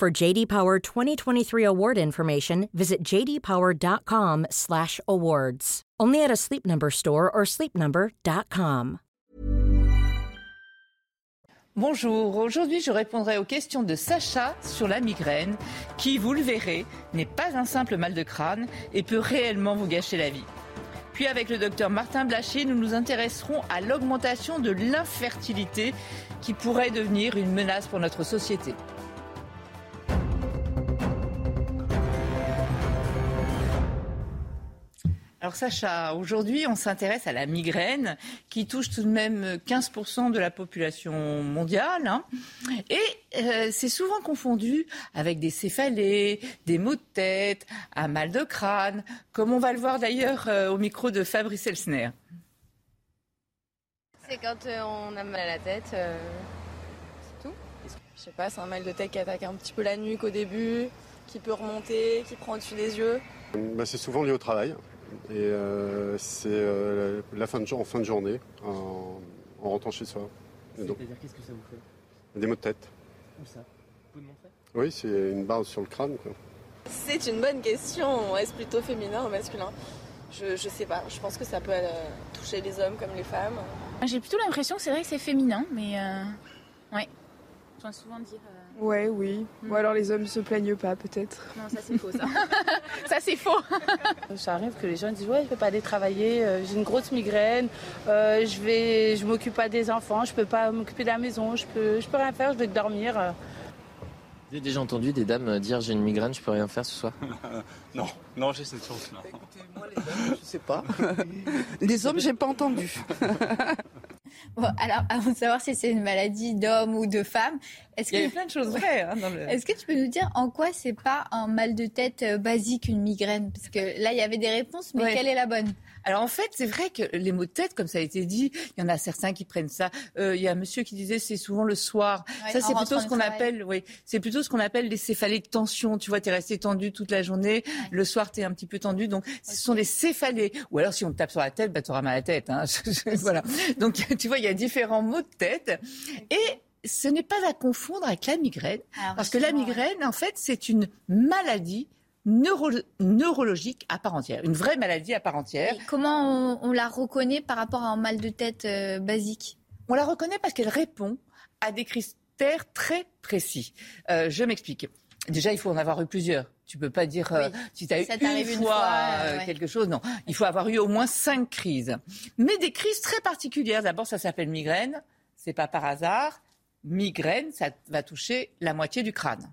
For JD Power 2023 award information, visit jdpower.com/awards. Only at a Sleep Number store or sleepnumber.com. Bonjour, aujourd'hui je répondrai aux questions de Sacha sur la migraine, qui, vous le verrez, n'est pas un simple mal de crâne et peut réellement vous gâcher la vie. Puis avec le docteur Martin Blacher, nous nous intéresserons à l'augmentation de l'infertilité qui pourrait devenir une menace pour notre société. Alors Sacha, aujourd'hui on s'intéresse à la migraine qui touche tout de même 15% de la population mondiale hein. et euh, c'est souvent confondu avec des céphalées, des maux de tête, un mal de crâne, comme on va le voir d'ailleurs euh, au micro de Fabrice Elsner. C'est quand euh, on a mal à la tête, c'est tout. Je sais pas, c'est un mal de tête qui attaque un petit peu la nuque au début, qui peut remonter, qui prend au-dessus des yeux. Bah, c'est souvent lié au travail. Et euh, c'est euh, la fin de, en fin de journée, en, en rentrant chez soi. C'est-à-dire, qu'est-ce que ça vous fait? Des maux de tête. Où ça? Vous pouvez me montrer? Oui, c'est une barre sur le crâne. Quoi. C'est une bonne question. Est-ce plutôt féminin ou masculin? Je, je sais pas. Je pense que ça peut euh, toucher les hommes comme les femmes. J'ai plutôt l'impression que c'est vrai que c'est féminin, mais euh, ouais. J'entends souvent dire. euh, Ouais, oui. Hmm. Ou alors les hommes se plaignent pas, peut-être. Non, ça c'est faux, ça. ça c'est faux. Ça arrive que les gens disent ouais je peux pas aller travailler, euh, j'ai une grosse migraine, euh, je vais, je m'occupe pas des enfants, je peux pas m'occuper de la maison, je peux, je peux rien faire, je vais dormir. euh. J'ai déjà entendu des dames dire j'ai une migraine, je peux rien faire ce soir? Non, non, j'ai cette chance-là. Je sais pas. Les hommes, j'ai pas entendu. Bon, alors, avant de savoir si c'est une maladie d'homme ou de femme, est-ce Il y a que, plein de choses vraies. hein, le- est-ce que tu peux nous dire en quoi c'est pas un mal de tête euh, basique, une migraine? Parce que là, il y avait des réponses, mais Ouais. quelle est la bonne? Alors en fait, c'est vrai que les maux de tête, comme ça a été dit, il y en a certains qui prennent ça. Euh, il y a un monsieur qui disait c'est souvent le soir. Ouais, ça c'est plutôt ce qu'on appelle, oui, c'est plutôt ce qu'on appelle les céphalées de tension. Tu vois, t'es resté tendu toute la journée. Le soir, t'es un petit peu tendu. Donc ce sont des céphalées. Ou alors si on te tape sur la tête, bah t'auras mal à la tête. Hein. voilà. Donc tu vois, il y a différents maux de tête. Et ce n'est pas à confondre avec la migraine. Alors, Parce que la ouais. migraine, en fait, c'est une maladie neuro- neurologique à part entière. Une vraie maladie à part entière. Et comment on, on la reconnaît par rapport à un mal de tête euh, basique? On la reconnaît parce qu'elle répond à des critères très précis. Euh, je m'explique. Déjà, il faut en avoir eu plusieurs. Tu peux pas dire euh, Oui. si tu as eu une fois, une fois, ouais. quelque chose. Non, il faut avoir eu au moins cinq crises. Mais des crises très particulières. D'abord, ça s'appelle migraine. C'est pas par hasard. Migraine, ça va toucher la moitié du crâne.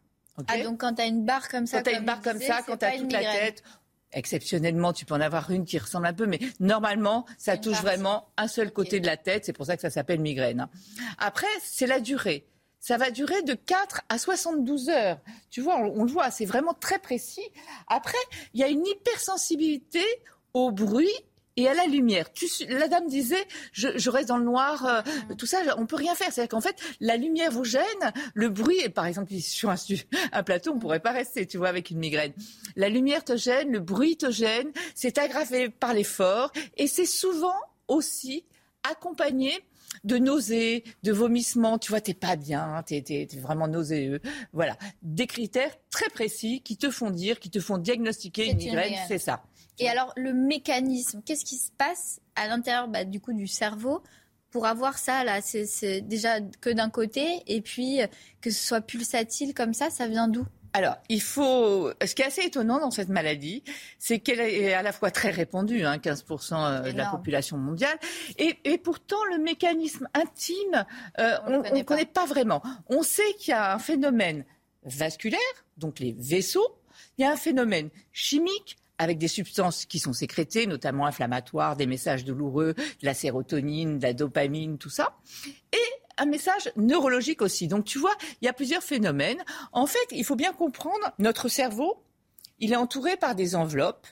Ah, donc quand tu as une barre comme ça, quand tu as une barre comme disait, ça, quand tu as toute la tête, exceptionnellement, tu peux en avoir une qui ressemble un peu, mais normalement, ça touche partie. vraiment un seul côté de la tête. C'est pour ça que ça s'appelle migraine. Après, c'est la durée. Ça va durer de 4 à 72 heures. Tu vois, on, on le voit, c'est vraiment très précis. Après, il y a une hypersensibilité au bruit et à la lumière. Tu, la dame disait, je, je reste dans le noir, euh, tout ça, on peut rien faire. C'est-à-dire qu'en fait, la lumière vous gêne, le bruit, et par exemple, sur un, plateau, on pourrait pas rester, tu vois, avec une migraine. La lumière te gêne, le bruit te gêne, c'est aggravé par l'effort, et c'est souvent aussi accompagné de nausées, de vomissements. Tu vois, t'es pas bien, t'es, t'es vraiment nauséeux. Voilà, des critères très précis qui te font dire, qui te font diagnostiquer une migraine. c'est ça. Et alors, le mécanisme, qu'est-ce qui se passe à l'intérieur bah, du coup du cerveau pour avoir ça là? C'est déjà que d'un côté, et puis euh, que ce soit pulsatile comme ça, ça vient d'où? Alors, il faut. Ce qui est assez étonnant dans cette maladie, c'est qu'elle est à la fois très répandue, hein, 15% de la population mondiale, et, et pourtant le mécanisme intime, euh, On connaît ne connaît pas vraiment. On sait qu'il y a un phénomène vasculaire, donc les vaisseaux, il y a un phénomène chimique avec des substances qui sont sécrétées, notamment inflammatoires, des messages douloureux, de la sérotonine, de la dopamine, tout ça, et un message neurologique aussi. Donc tu vois, il y a plusieurs phénomènes. En fait, il faut bien comprendre, notre cerveau, il est entouré par des enveloppes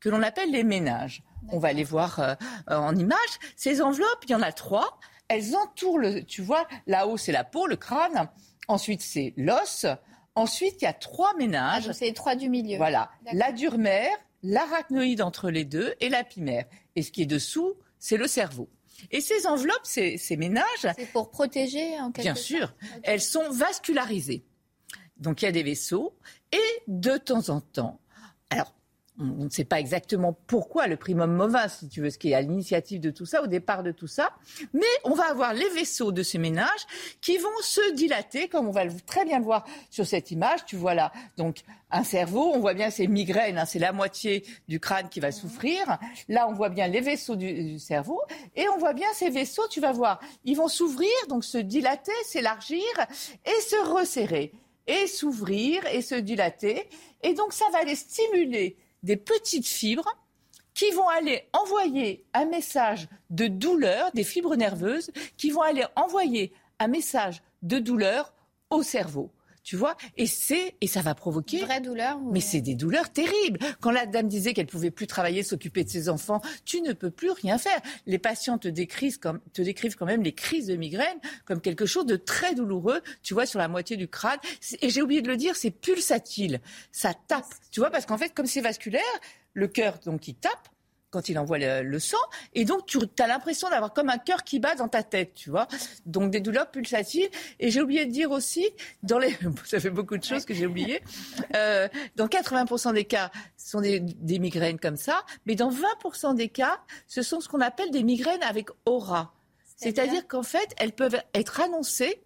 que l'on appelle les ménages. On va les voir euh, en image. Ces enveloppes, il y en a trois. Elles entourent le, tu vois, là-haut c'est la peau, le crâne. Ensuite c'est l'os. Ensuite il y a trois ménages. Ah, c'est les trois du milieu. Voilà, la dure-mère, l'arachnoïde entre les deux et l'apimère. Et ce qui est dessous, c'est le cerveau. Et ces enveloppes, ces, ces ménages, C'est pour protéger en quelque bien sorte. sûr, elles sont vascularisées. Donc il y a des vaisseaux et de temps en temps, alors on ne sait pas exactement pourquoi le primum movin, si tu veux, ce qui est à l'initiative de tout ça, au départ de tout ça, mais on va avoir les vaisseaux de ces ménages qui vont se dilater, comme on va très bien le voir sur cette image. Tu vois là, donc un cerveau, on voit bien ces migraines, hein, c'est la moitié du crâne qui va souffrir. Là, on voit bien les vaisseaux du, du cerveau et on voit bien ces vaisseaux, tu vas voir, ils vont s'ouvrir, donc se dilater, s'élargir et se resserrer et s'ouvrir et se dilater. Et donc, ça va aller stimuler des petites fibres qui vont aller envoyer un message de douleur, des fibres nerveuses, qui vont aller envoyer un message de douleur au cerveau. Tu vois Et c'est et ça va provoquer Vraie douleur ou- mais c'est des douleurs terribles. Quand la dame disait qu'elle pouvait plus travailler, s'occuper de ses enfants, tu ne peux plus rien faire. Les patients te décrivent, comme, te décrivent quand même les crises de migraine comme quelque chose de très douloureux, tu vois, sur la moitié du crâne. Et j'ai oublié de le dire, c'est pulsatile. Ça tape. Tu vois, parce qu'en fait, comme c'est vasculaire, le cœur, donc, il tape quand il envoie le, le sang. Et donc, tu as l'impression d'avoir comme un cœur qui bat dans ta tête, tu vois. Donc, des douleurs pulsatiles. Et j'ai oublié de dire aussi, dans les, ça fait beaucoup de choses que j'ai oubliées. Euh, dans 80% des cas, ce sont des, des migraines comme ça. Mais dans 20% des cas, ce sont ce qu'on appelle des migraines avec aura. C'est-à-dire qu'en fait, elles peuvent être annoncées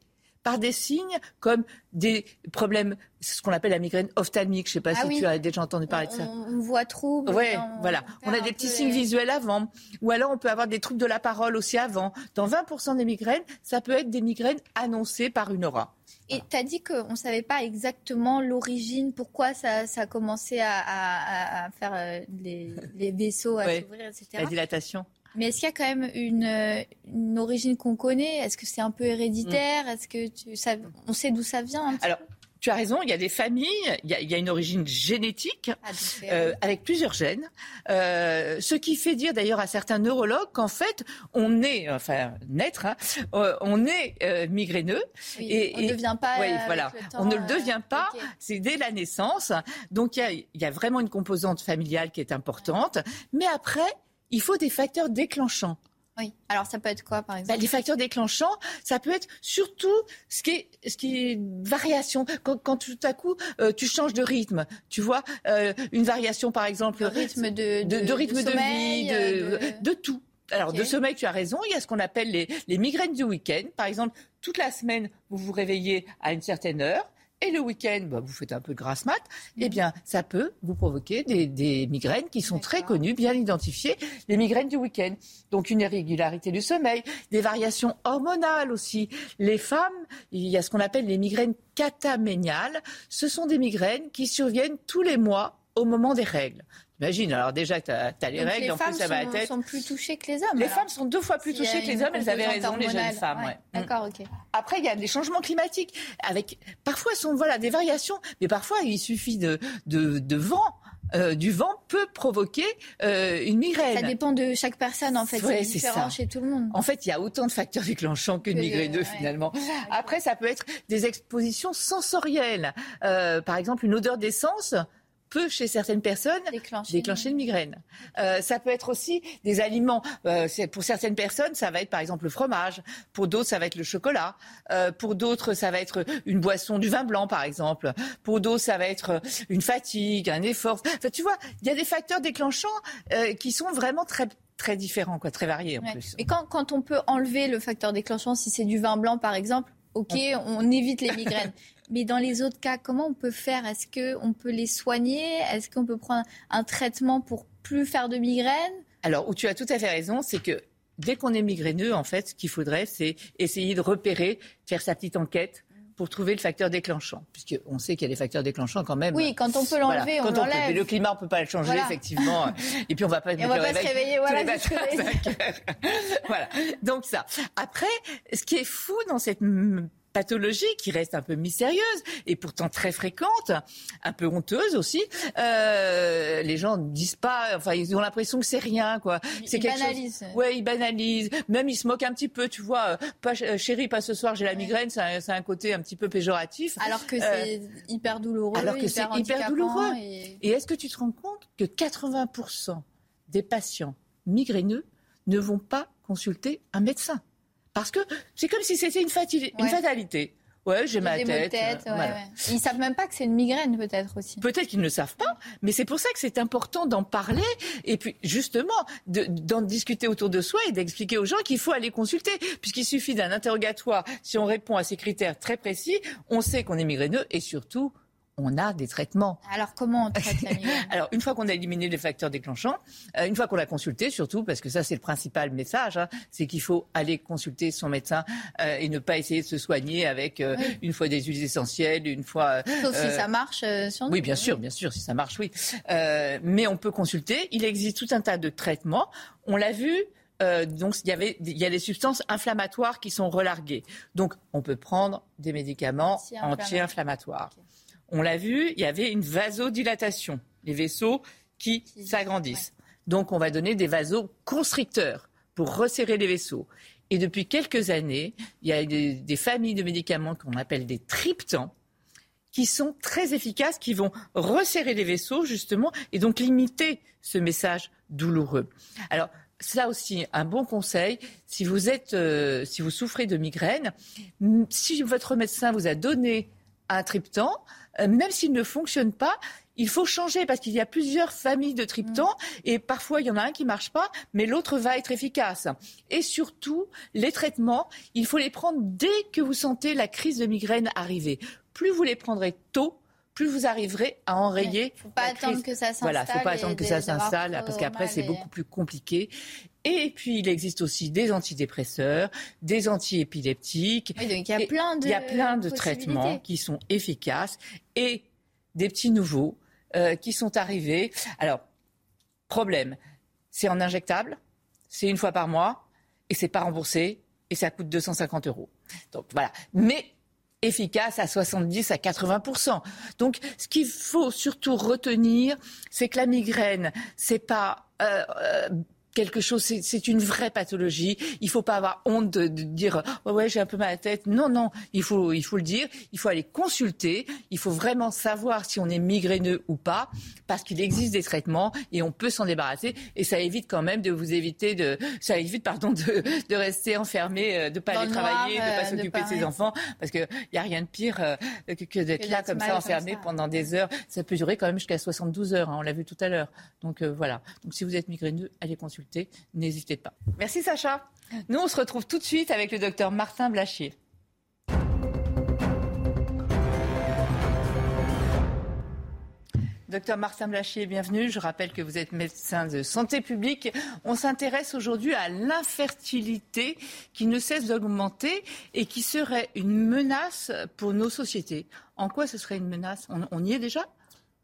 par des signes comme des problèmes, c'est ce qu'on appelle la migraine ophtalmique. Je ne sais pas Ah si oui. tu as déjà entendu parler de ça. On, voit trouble. On- voilà. On a des petits peu, signes visuels avant. Ou alors on peut avoir des troubles de la parole aussi avant. Dans 20% des migraines, ça peut être des migraines annoncées par une aura. Et tu as dit qu'on ne savait pas exactement l'origine, pourquoi ça, ça a commencé à, à- à faire euh, les, les vaisseaux à Ouais. s'ouvrir, etc. La dilatation. Mais est-ce qu'il y a quand même une, euh, une origine qu'on connaît? Est-ce que c'est un peu héréditaire? Est-ce que tu, ça, on sait d'où ça vient un petit Alors, tu as raison, il y a des familles, il y a, il y a une origine génétique Ah, euh, avec plusieurs gènes, euh, ce qui fait dire d'ailleurs à certains neurologues qu'en fait, on est, enfin, naître, hein, euh, on est euh, migraineux. Oui, on ne devient pas, Oui, euh, voilà, temps, on ne le euh, devient pas, ok. c'est dès la naissance. Donc il y a, il y a vraiment une composante familiale qui est importante. Mais après, il faut des facteurs déclenchants. Oui. Alors ça peut être quoi par exemple Bah, les facteurs déclenchants, ça peut être surtout ce qui est, ce qui est variation. Quand, quand tout à coup euh, tu changes de rythme, tu vois, euh, une variation par exemple De rythme de- de, de- rythme de sommeil, vie, de, euh, de- de tout. Alors de sommeil, tu as raison. Il y a ce qu'on appelle les, les migraines du week-end. Par exemple, toute la semaine, vous vous réveillez à une certaine heure. Et le week-end, bah, vous faites un peu de grasse mat, eh bien, ça peut vous provoquer des, des migraines qui sont très connues, bien identifiées, les migraines du week-end. Donc, une irrégularité du sommeil, des variations hormonales aussi. Les femmes, il y a ce qu'on appelle les migraines cataméniales. Ce sont des migraines qui surviennent tous les mois au moment des règles. Imagine, alors déjà, tu as, les Donc, règles, les en femmes plus, ça va à sont, la tête. sont plus touchées que les hommes. Les alors. femmes sont deux fois plus touchées que les hommes, elles avaient raison, les jeunes hormonale. femmes. Ouais, ouais. Mm. D'accord, ok. Après, il y a des changements climatiques avec parfois sont voilà des variations, mais parfois il suffit de de, de vent. Euh, du vent peut provoquer euh, une migraine. Ça dépend de chaque personne en fait. Ouais, c'est différent ça. chez tout le monde. En fait, il y a autant de facteurs déclenchants que Que de- migraineux ouais. finalement. Après, ça peut être des expositions sensorielles. Euh, par exemple, une odeur d'essence peut, chez certaines personnes, déclencher, une migraine. Euh, ça peut être aussi des aliments. Euh, pour certaines personnes, ça va être par exemple le fromage. Pour d'autres, ça va être le chocolat. Euh, pour d'autres, ça va être une boisson, du vin blanc par exemple. Pour d'autres, ça va être une fatigue, un effort. Enfin, tu vois, il y a des facteurs déclenchants qui sont vraiment très très différents, quoi, très variés en Ouais. plus. Et quand, quand on peut enlever le facteur déclenchant, si c'est du vin blanc par exemple, ok, on évite les migraines. Mais dans les autres cas, comment on peut faire? Est-ce qu'on peut les soigner? Est-ce qu'on peut prendre un traitement pour plus faire de migraines? Alors, où tu as tout à fait raison, c'est que dès qu'on est migraineux, en fait, ce qu'il faudrait, c'est essayer de repérer, faire sa petite enquête pour trouver le facteur déclenchant, puisqu'on sait qu'il y a des facteurs déclenchants quand même. Oui, quand on peut l'enlever, Voilà, on l'enlève. Mais le climat, on peut pas le changer, Voilà. effectivement. Et puis on va pas, Et on va pas se réveil réveiller, voilà, les c'est ce que matins à j'allais 5 heures. voilà. Donc ça. Après, ce qui est fou dans cette pathologie qui reste un peu mystérieuse et pourtant très fréquente, un peu honteuse aussi. Euh, les gens ne disent pas, enfin ils ont l'impression que c'est rien quoi. C'est ils quelque banalisent. chose. Ouais, ils banalisent. Même ils se moquent un petit peu, tu vois. euh, Pas, euh, chérie, pas ce soir, j'ai la migraine. C'est un, un côté un petit peu péjoratif. Alors que Euh, c'est hyper douloureux, alors que c'est hyper, douloureux. et- Et est-ce que tu te rends compte que 80% des patients migraineux ne vont pas consulter un médecin? Parce que c'est comme si c'était une, une fatalité. Ouais, j'ai ma des maux de tête. euh, ouais, voilà. ouais. Ils savent même pas que c'est une migraine peut-être aussi. Peut-être qu'ils ne le savent pas, mais c'est pour ça que c'est important d'en parler et puis justement de- d'en discuter autour de soi et d'expliquer aux gens qu'il faut aller consulter, puisqu'il suffit d'un interrogatoire. Si on répond à ces critères très précis, on sait qu'on est migraineux et surtout on a des traitements. Alors comment on traite la migraine Alors, une fois qu'on a éliminé les facteurs déclenchants, euh, une fois qu'on l'a consulté, surtout, parce que ça, c'est le principal message, hein, c'est qu'il faut aller consulter son médecin euh, et ne pas essayer de se soigner avec euh, Oui. une fois des huiles essentielles, une fois. Sauf si ça marche sur nous. oui, bien sûr, bien sûr, si ça marche, oui. Mais on peut consulter. Il existe tout un tas de traitements. On l'a vu. euh, donc il y avait il y a des substances inflammatoires qui sont relarguées. Donc on peut prendre des médicaments Anti-inflammatoires. anti-inflammatoires. On l'a vu, il y avait une vasodilatation, les vaisseaux qui s'agrandissent. Donc on va donner des vasoconstricteurs pour resserrer les vaisseaux. Et depuis quelques années, il y a des, des familles de médicaments qu'on appelle des triptans qui sont très efficaces, qui vont resserrer les vaisseaux justement et donc limiter ce message douloureux. Alors ça aussi, un bon conseil, si vous êtes, euh, si vous souffrez de migraine, si votre médecin vous a donné un triptan, même s'il ne fonctionne pas, il faut changer parce qu'il y a plusieurs familles de triptans et parfois il y en a un qui marche pas, mais l'autre va être efficace. Et surtout, les traitements, il faut les prendre dès que vous sentez la crise de migraine arriver. Plus vous les prendrez tôt, plus vous arriverez à enrayer. Faut pas la attendre crise. que ça s'installe. Voilà, faut pas attendre que ça s'installe parce qu'après c'est et- beaucoup plus compliqué. Et puis il existe aussi des antidépresseurs, des antiépileptiques. Oui, donc il y a plein de Il y a plein de traitements qui sont efficaces et des petits nouveaux euh, qui sont arrivés. Alors, problème, c'est en injectable, c'est une fois par mois et c'est pas remboursé et ça coûte 250 euros. Donc voilà. Mais efficace à 70 à 80% Donc, ce qu'il faut surtout retenir, c'est que la migraine, c'est pas euh, euh, quelque chose, c'est- une vraie pathologie. Il faut pas avoir honte de, de dire ouais, ouais j'ai un peu mal à la tête. Non non, il faut il faut le dire. Il faut aller consulter. Il faut vraiment savoir si on est migraineux ou pas, parce qu'il existe des traitements et on peut s'en débarrasser. Et ça évite quand même de vous éviter de ça évite pardon de, de rester enfermé, euh, de pas Dans aller le noir, travailler, de euh, pas de s'occuper de pas- ses enfants, parce que il y a rien de pire euh, que, que d'être là comme ça comme enfermé ça. pendant des heures. Ça peut durer quand même jusqu'à 72 heures. hein, on l'a vu tout à l'heure. Donc euh, voilà. Donc si vous êtes migraineux, allez consulter. N'hésitez pas. Merci Sacha. Nous on se retrouve tout de suite avec le docteur Martin Blachier. Docteur Martin Blachier, bienvenue. Je rappelle que vous êtes médecin de santé publique. On s'intéresse aujourd'hui à l'infertilité qui ne cesse d'augmenter et qui serait une menace pour nos sociétés. En quoi ce serait une menace? On, on y est déjà?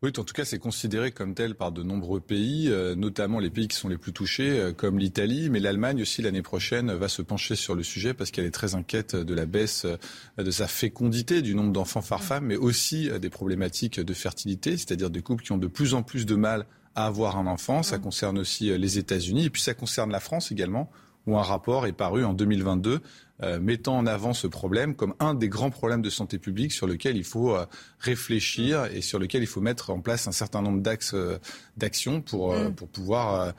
Oui, en tout cas, c'est considéré comme tel par de nombreux pays, euh, notamment les pays qui sont les plus touchés, euh, comme l'Italie, mais l'Allemagne aussi l'année prochaine va se pencher sur le sujet parce qu'elle est très inquiète de la baisse euh, de sa fécondité, du nombre d'enfants par femme, mais aussi des problématiques de fertilité, c'est-à-dire des couples qui ont de plus en plus de mal à avoir un enfant. Ça concerne aussi les États-Unis. Et puis ça concerne la France également où un rapport est paru en 2022 euh, mettant en avant ce problème comme un des grands problèmes de santé publique sur lequel il faut euh, réfléchir et sur lequel il faut mettre en place un certain nombre d'axes euh, d'actions pour, euh, Mm. pour pouvoir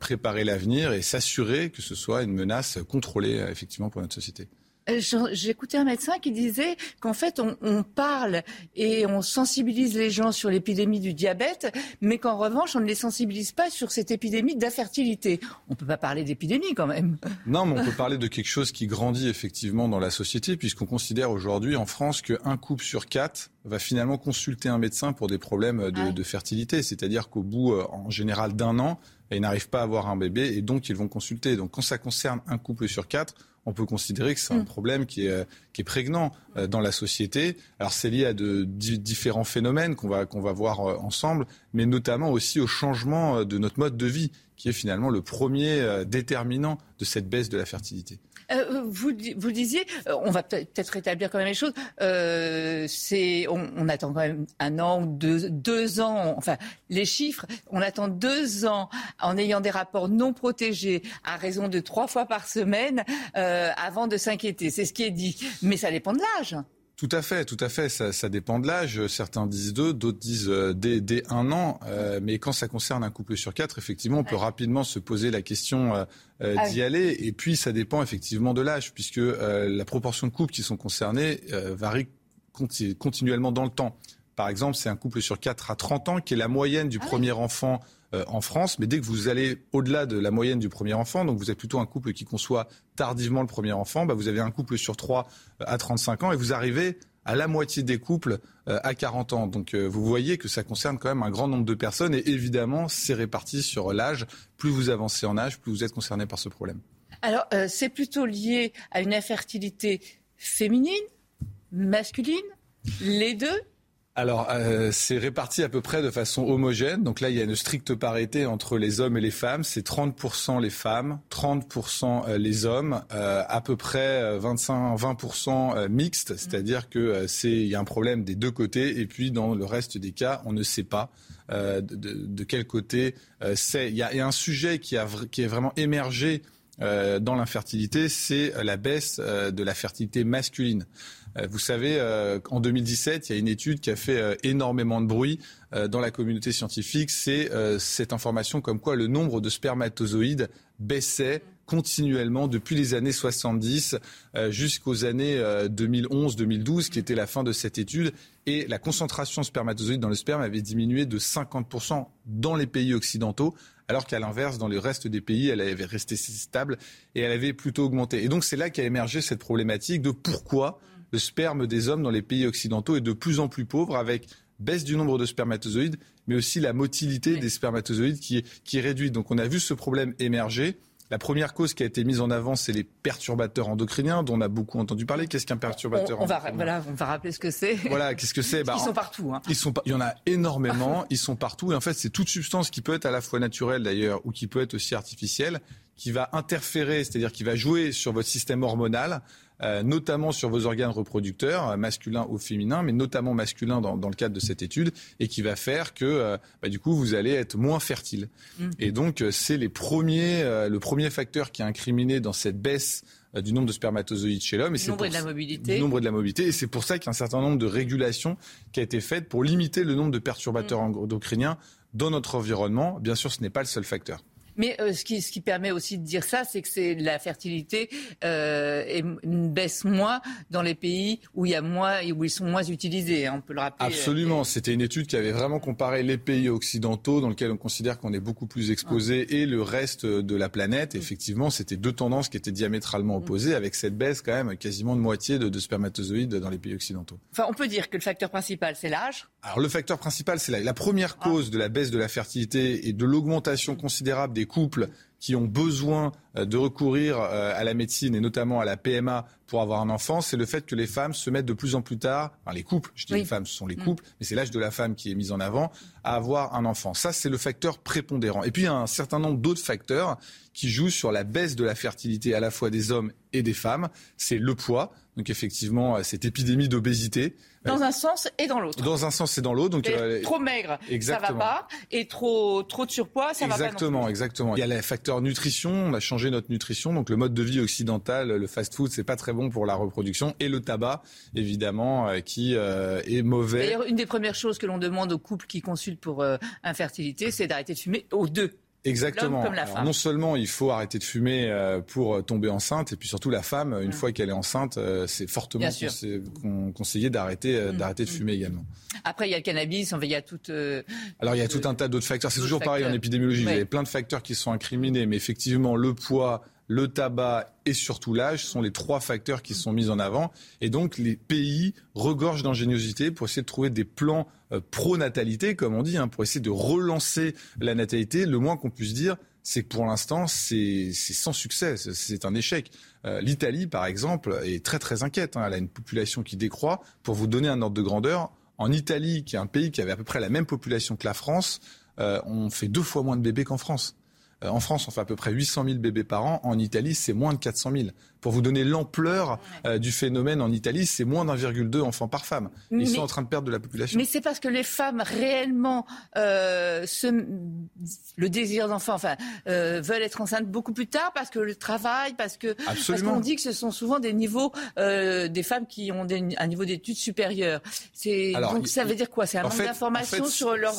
préparer l'avenir et s'assurer que ce soit une menace contrôlée effectivement pour notre société. Euh, J'écoutais un médecin qui disait qu'en fait, on, on parle et on sensibilise les gens sur l'épidémie du diabète, mais qu'en revanche, on ne les sensibilise pas sur cette épidémie d'infertilité. On ne peut pas parler d'épidémie quand même. Non, mais on peut parler de quelque chose qui grandit effectivement dans la société, puisqu'on considère aujourd'hui en France qu'un couple sur quatre va finalement consulter un médecin pour des problèmes de, Ah de fertilité. C'est-à-dire qu'au bout, euh, en général, d'un an, ils n'arrivent pas à avoir un bébé et donc ils vont consulter. Donc quand ça concerne un couple sur quatre, on peut considérer que c'est un Mm. problème qui est, euh, qui est prégnant euh, dans la société. Alors c'est lié à de di- différents phénomènes qu'on va, qu'on va voir euh, ensemble, mais notamment aussi au changement de notre mode de vie, qui est finalement le premier euh, déterminant de cette baisse de la fertilité. Euh, vous, vous disiez, euh, on va peut- peut-être rétablir quand même les choses. Euh, on, attend quand même un an ou deux, ans. Enfin, les chiffres, on attend deux ans en ayant des rapports non protégés à raison de trois fois par semaine avant de s'inquiéter. C'est ce qui est dit. Mais ça dépend de l'âge. Tout à fait, tout à fait. Ça, ça dépend de l'âge. Certains disent deux, d'autres disent euh, dès, dès un an. Euh, mais quand ça concerne un couple sur quatre, effectivement, on peut rapidement se poser la question euh, Ah d'y aller. Et puis, ça dépend effectivement de l'âge, puisque la proportion de couples qui sont concernés varie conti- continuellement dans le temps. Par exemple, c'est un couple sur quatre à 30 ans qui est la moyenne du premier enfant euh, en France. Mais dès que vous allez au-delà de la moyenne du premier enfant, donc vous êtes plutôt un couple qui conçoit tardivement le premier enfant, bah vous avez un couple sur trois euh, à 35 ans et vous arrivez à la moitié des couples euh, à 40 ans. Donc euh, vous voyez que ça concerne quand même un grand nombre de personnes et évidemment c'est réparti sur l'âge. Plus vous avancez en âge, plus vous êtes concerné par ce problème. Alors, c'est plutôt lié à une infertilité féminine, masculine, les deux. Alors, euh, c'est réparti à peu près de façon homogène. Donc là, il y a une stricte parité entre les hommes et les femmes. C'est 30% les femmes, 30% euh, les hommes, euh, à peu près euh, 25, 20% euh, mixtes. C'est-à-dire que euh, c'est, il y a un problème des deux côtés. Et puis, dans le reste des cas, on ne sait pas euh, de, de- quel côté euh, c'est. Il y, y a un sujet qui, a, qui est vraiment émergé euh, dans l'infertilité, c'est euh, la baisse euh, de la fertilité masculine. Euh, Vous savez, euh, en 2017, il y a une étude qui a fait euh, énormément de bruit dans la communauté scientifique. C'est cette information comme quoi le nombre de spermatozoïdes baissait continuellement depuis les années 70 euh, jusqu'aux années 2011-2012, qui était la fin de cette étude. Et la concentration de spermatozoïdes dans le sperme avait diminué de 50% dans les pays occidentaux, alors qu'à l'inverse, dans le reste des pays, elle avait resté stable et elle avait plutôt augmenté. Et donc c'est là qu'a émergé cette problématique de pourquoi le sperme des hommes dans les pays occidentaux est de plus en plus pauvre, avec baisse du nombre de spermatozoïdes, mais aussi la motilité des spermatozoïdes qui est, qui est réduite. Donc on a vu ce problème émerger. La première cause qui a été mise en avant, c'est les perturbateurs endocriniens, dont on a beaucoup entendu parler. Qu'est-ce qu'un perturbateur on va, endocrinien voilà, on va rappeler ce que c'est. Voilà, qu'est-ce que c'est? Ils Bah, sont partout. hein. ils sont, il y en a énormément, ils sont partout. Et en fait, c'est toute substance qui peut être à la fois naturelle d'ailleurs ou qui peut être aussi artificielle, qui va interférer, c'est-à-dire qui va jouer sur votre système hormonal, euh, notamment sur vos organes reproducteurs, euh, masculins ou féminins, mais notamment masculins dans, dans le cadre de cette étude, et qui va faire que, euh, bah, du coup, vous allez être moins fertile. Mhm. Et donc, c'est les premiers, euh, le premier facteur qui est incriminé dans cette baisse du nombre de spermatozoïdes chez l'homme. Et Du nombre et pour de la mobilité. du nombre et de la mobilité. Et c'est pour ça qu'il y a un certain nombre de régulations qui a été faite pour limiter le nombre de perturbateurs Mm. endocriniens dans notre environnement. Bien sûr, ce n'est pas le seul facteur. Mais euh, ce, qui, ce qui permet aussi de dire ça, c'est que c'est la fertilité euh, baisse moins dans les pays où il y a moins et où ils sont moins utilisés. hein, on peut le rappeler. Absolument. C'était une étude qui avait vraiment comparé les pays occidentaux dans lesquels on considère qu'on est beaucoup plus exposé et le reste de la planète. Effectivement, c'était deux tendances qui étaient diamétralement opposées avec cette baisse quand même quasiment de moitié de, de spermatozoïdes dans les pays occidentaux. Enfin, on peut dire que le facteur principal, c'est l'âge. Alors le facteur principal, c'est la, la première cause de la baisse de la fertilité et de l'augmentation considérable des couples qui ont besoin euh, de recourir euh, à la médecine et notamment à la PMA pour avoir un enfant, c'est le fait que les femmes se mettent de plus en plus tard, enfin les couples, je dis Oui. les femmes, ce sont les Mm. couples, mais c'est l'âge de la femme qui est mis en avant, à avoir un enfant. Ça, c'est le facteur prépondérant. Et puis, il y a un certain nombre d'autres facteurs qui jouent sur la baisse de la fertilité à la fois des hommes et des femmes. C'est le poids, donc effectivement, euh, cette épidémie d'obésité. Dans un sens et dans l'autre. Dans un sens et dans l'autre. Donc, euh, trop maigre, Exactement. ça va pas, et trop trop de surpoids, ça va pas. Exactement, exactement. Il y a les facteurs nutrition. On a changé notre nutrition, donc le mode de vie occidental, le fast-food, c'est pas très bon pour la reproduction, et le tabac, évidemment, euh, qui euh, est mauvais. D'ailleurs, une des premières choses que l'on demande aux couples qui consultent pour euh, infertilité, c'est d'arrêter de fumer aux deux. Exactement. L'homme comme la Alors, femme. non seulement il faut arrêter de fumer euh, pour euh, tomber enceinte, et puis surtout la femme, une fois qu'elle est enceinte, euh, c'est fortement conseillé, con- conseillé d'arrêter euh, Mm, d'arrêter de mm. fumer également. Après, il y a le cannabis, il y a toute. euh, Alors il y a tout un tas d'autres facteurs. C'est toujours pareil en épidémiologie. Vous Ouais. avez plein de facteurs qui sont incriminés, mais effectivement le poids, le tabac et surtout l'âge sont les trois facteurs qui sont mis en avant. Et donc les pays regorgent d'ingéniosité pour essayer de trouver des plans pro-natalité, comme on dit, hein, pour essayer de relancer la natalité. Le moins qu'on puisse dire, c'est que pour l'instant, c'est sans succès, c'est un échec. Euh, L'Italie, par exemple, est très très inquiète. Hein. Elle a une population qui décroît. Pour vous donner un ordre de grandeur, en Italie, qui est un pays qui avait à peu près la même population que la France, euh, on fait deux fois moins de bébés qu'en France. Euh, en France, on fait à peu près 800 000 bébés par an. En Italie, c'est moins de 400 000. Pour vous donner l'ampleur euh, du phénomène en Italie, c'est moins d'1,2 enfants par femme. Ils sont en train de perdre de la population. Mais c'est parce que les femmes réellement euh, le désir d'enfant, enfin, veulent être enceintes beaucoup plus tard parce que le travail, parce que parce qu'on dit que ce sont souvent des niveaux des femmes qui ont un niveau d'études supérieur. C'est donc ça veut dire quoi? C'est un manque d'informations sur leur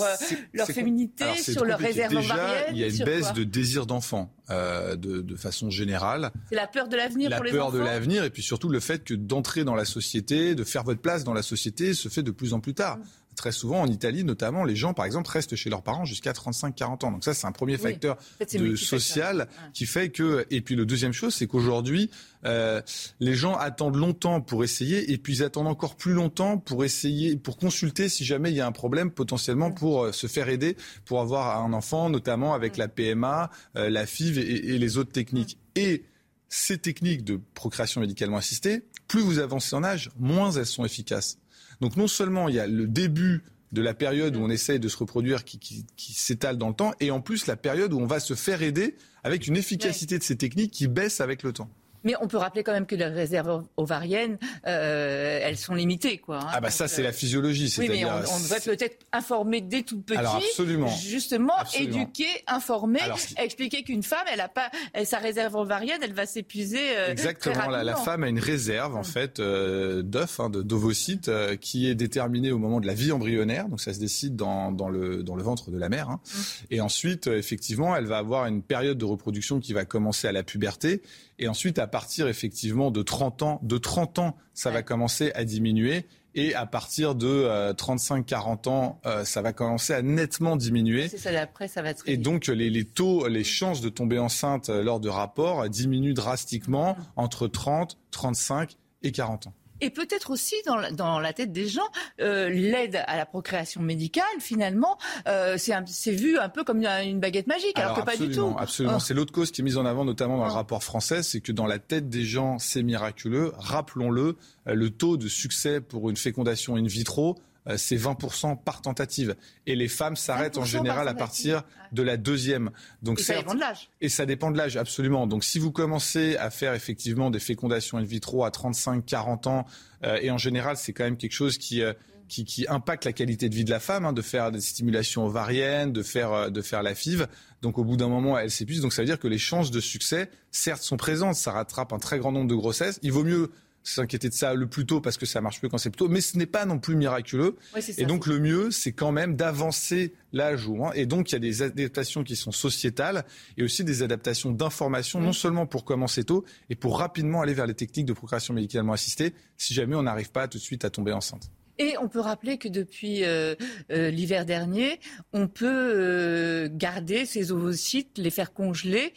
leur féminité, sur leur réserve ovarienne. Il y a une baisse de désir d'enfant euh, de, de, façon générale. C'est la peur de l'avenir pour les enfants. La peur de l'avenir et puis surtout le fait que d'entrer dans la société, de faire votre place dans la société, se fait de plus en plus tard. Très souvent, en Italie notamment, les gens, par exemple, restent chez leurs parents jusqu'à 35-40 ans. Donc ça, c'est un premier facteur de social qui fait que... Et puis le deuxième chose, c'est qu'aujourd'hui, euh, les gens attendent longtemps pour essayer et puis ils attendent encore plus longtemps pour essayer, pour consulter si jamais il y a un problème potentiellement pour euh, se faire aider pour avoir un enfant, notamment avec la PMA, euh, la FIV et, et, les autres techniques. Et ces techniques de procréation médicalement assistée, plus vous avancez en âge, moins elles sont efficaces. Donc non seulement il y a le début de la période où on essaye de se reproduire qui, qui, s'étale dans le temps, et en plus la période où on va se faire aider avec une efficacité de ces techniques qui baisse avec le temps. Mais on peut rappeler quand même que les réserves ovariennes, euh, elles sont limitées. Quoi, hein. ah bah ça, c'est la physiologie. Oui, mais on, on devrait peut-être informer dès tout petit. Alors absolument. Justement, éduquer, informer, expliquer qu'une femme, elle a pas sa réserve ovarienne, elle va s'épuiser. Euh, Exactement. la, la, femme a une réserve en fait euh, d'œufs, hein, d'ovocytes, euh, qui est déterminée au moment de la vie embryonnaire. Donc ça se décide dans, dans, le, dans le ventre de la mère. Hein. Mmh. Et ensuite, effectivement, elle va avoir une période de reproduction qui va commencer à la puberté et ensuite, à partir effectivement de 30 ans, de 30 ans, ça va commencer à diminuer. Et à partir de 35-40 euh, ans, euh, ça va commencer à nettement diminuer. Ça, après, ça va et donc les, les, taux, les chances de tomber enceinte euh, lors de rapports diminuent drastiquement entre 30, 35 et 40 ans. Et peut-être aussi dans la, dans la, tête des gens, euh, l'aide à la procréation médicale, finalement, euh, c'est vu un peu comme une baguette magique, alors, que pas du tout. Absolument, oh. c'est l'autre cause qui est mise en avant, notamment dans le oh. rapport français, c'est que dans la tête des gens, c'est miraculeux. Rappelons-le, euh, le taux de succès pour une fécondation in vitro c'est 20% par tentative. Et les femmes s'arrêtent en général à partir de la deuxième. Donc, et ça dépend de l'âge. Et ça dépend de l'âge, absolument. Donc si vous commencez à faire effectivement des fécondations in vitro à 35, 40 ans, euh, et en général c'est quand même quelque chose qui... Euh, qui, qui, impacte la qualité de vie de la femme, hein, de faire des stimulations ovariennes, de faire, de faire la FIV. Donc au bout d'un moment, elle s'épuise. Donc ça veut dire que les chances de succès, certes, sont présentes. Ça rattrape un très grand nombre de grossesses. Il vaut mieux s'inquiéter de ça le plus tôt parce que ça marche plus quand c'est plus tôt, mais ce n'est pas non plus miraculeux. et donc le mieux, c'est quand même d'avancer l'âge. Hein. Et donc il y a des adaptations qui sont sociétales et aussi des adaptations d'information, non seulement pour commencer tôt, et pour rapidement aller vers les techniques de procréation médicalement assistée, si jamais on n'arrive pas tout de suite à tomber enceinte. Et on peut rappeler que depuis euh, euh, l'hiver dernier, on peut euh, garder ces ovocytes, les faire congeler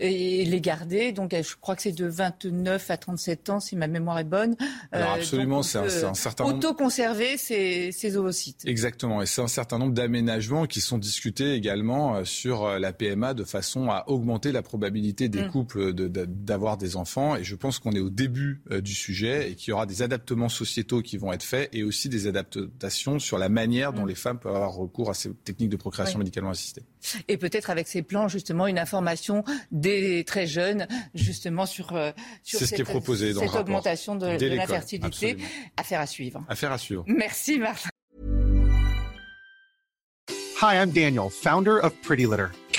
et les garder. Donc je crois que c'est de 29 à 37 ans, si ma mémoire est bonne. Alors absolument, c'est un, un, certain nombre... Auto-conserver ces, ces, ovocytes. Exactement, et c'est un certain nombre d'aménagements qui sont discutés également sur la PMA de façon à augmenter la probabilité des mm. couples d'avoir de, des enfants. Et je pense qu'on est au début du sujet et qu'il y aura des adaptements sociétaux qui qui vont être faits et aussi des adaptations sur la manière dont mm. les femmes peuvent avoir recours à ces techniques de procréation médicalement assistée. Et peut-être avec ces plans, justement, une information des très jeunes, justement, sur, euh, sur cette, ce qui est proposé dans cette augmentation de, de la fertilité. Affaire à suivre. Affaire à suivre. Merci, Martin. Hi, I'm Daniel, founder of Pretty Litter.